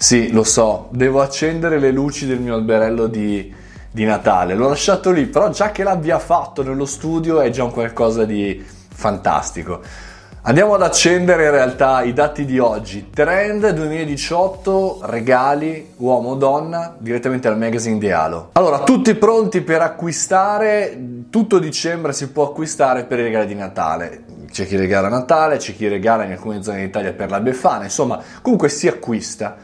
Sì, lo so, devo accendere le luci del mio alberello di, di Natale. L'ho lasciato lì, però già che l'abbia fatto nello studio è già un qualcosa di fantastico. Andiamo ad accendere in realtà i dati di oggi. Trend 2018, regali uomo-donna direttamente al magazine di Alo. Allora, tutti pronti per acquistare? Tutto dicembre si può acquistare per i regali di Natale. C'è chi regala a Natale, c'è chi regala in alcune zone d'Italia per la Befana, insomma, comunque si acquista.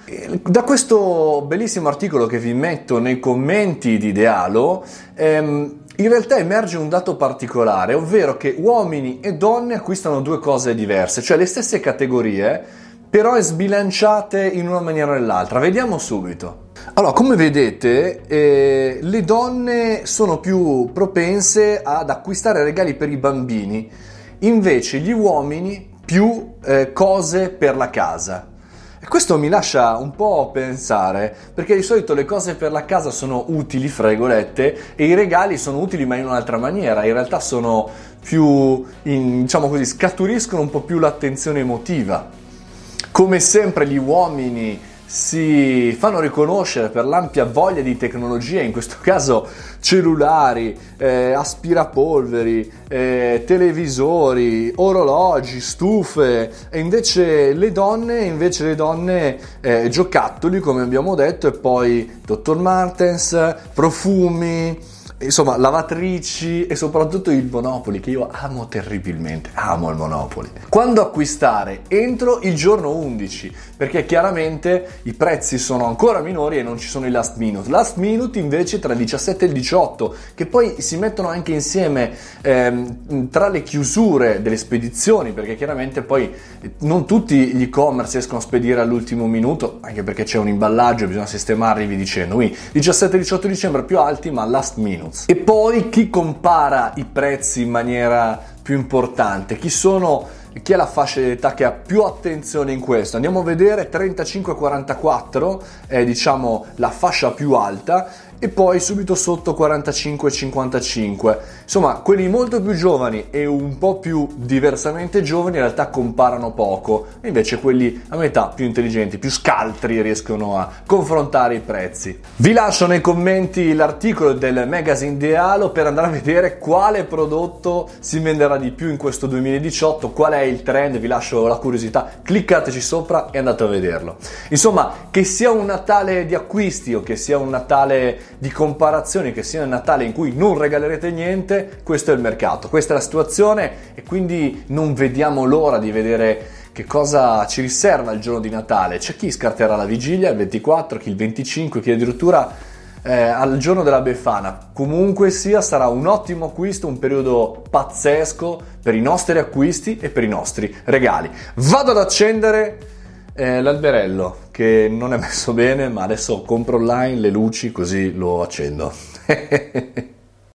Da questo bellissimo articolo che vi metto nei commenti di Idealo, ehm, in realtà emerge un dato particolare, ovvero che uomini e donne acquistano due cose diverse, cioè le stesse categorie, però sbilanciate in una maniera o nell'altra. Vediamo subito. Allora, come vedete, eh, le donne sono più propense ad acquistare regali per i bambini, invece gli uomini più eh, cose per la casa. E questo mi lascia un po' pensare, perché di solito le cose per la casa sono utili, fra virgolette, e i regali sono utili ma in un'altra maniera, in realtà sono più, in, diciamo così, scaturiscono un po' più l'attenzione emotiva. Come sempre gli uomini si fanno riconoscere per l'ampia voglia di tecnologia, in questo caso cellulari, eh, aspirapolveri, eh, televisori, orologi, stufe, e invece le donne, invece le donne eh, giocattoli come abbiamo detto e poi Dr. Martens, profumi, insomma, lavatrici e soprattutto il Monopoli che io amo terribilmente, amo il Monopoli. Quando acquistare? Entro il giorno 11, perché chiaramente i prezzi sono ancora minori e non ci sono i last minute. Last minute invece tra il 17 e il 18, che poi si mettono anche insieme ehm, tra le chiusure delle spedizioni, perché chiaramente poi non tutti gli e-commerce riescono a spedire all'ultimo minuto, anche perché c'è un imballaggio, bisogna sistemarli, vi dicendo. Quindi 17-18 dicembre più alti, ma last minute. E poi chi compara i prezzi in maniera più importante? Chi sono chi è la fascia di età che ha più attenzione in questo? Andiamo a vedere 35-44 è diciamo la fascia più alta e poi subito sotto 45-55. Insomma, quelli molto più giovani e un po' più diversamente giovani in realtà comparano poco, e invece quelli a metà più intelligenti, più scaltri riescono a confrontare i prezzi. Vi lascio nei commenti l'articolo del magazine Dealo per andare a vedere quale prodotto si venderà di più in questo 2018, qual è il trend, vi lascio la curiosità, cliccateci sopra e andate a vederlo. Insomma, che sia un Natale di acquisti o che sia un Natale di comparazioni che sia Natale in cui non regalerete niente, questo è il mercato, questa è la situazione e quindi non vediamo l'ora di vedere che cosa ci riserva il giorno di Natale. C'è chi scarterà la vigilia il 24, chi il 25, chi addirittura eh, al giorno della Befana. Comunque sia, sarà un ottimo acquisto, un periodo pazzesco per i nostri acquisti e per i nostri regali. Vado ad accendere eh, l'alberello che non è messo bene, ma adesso compro online le luci così lo accendo.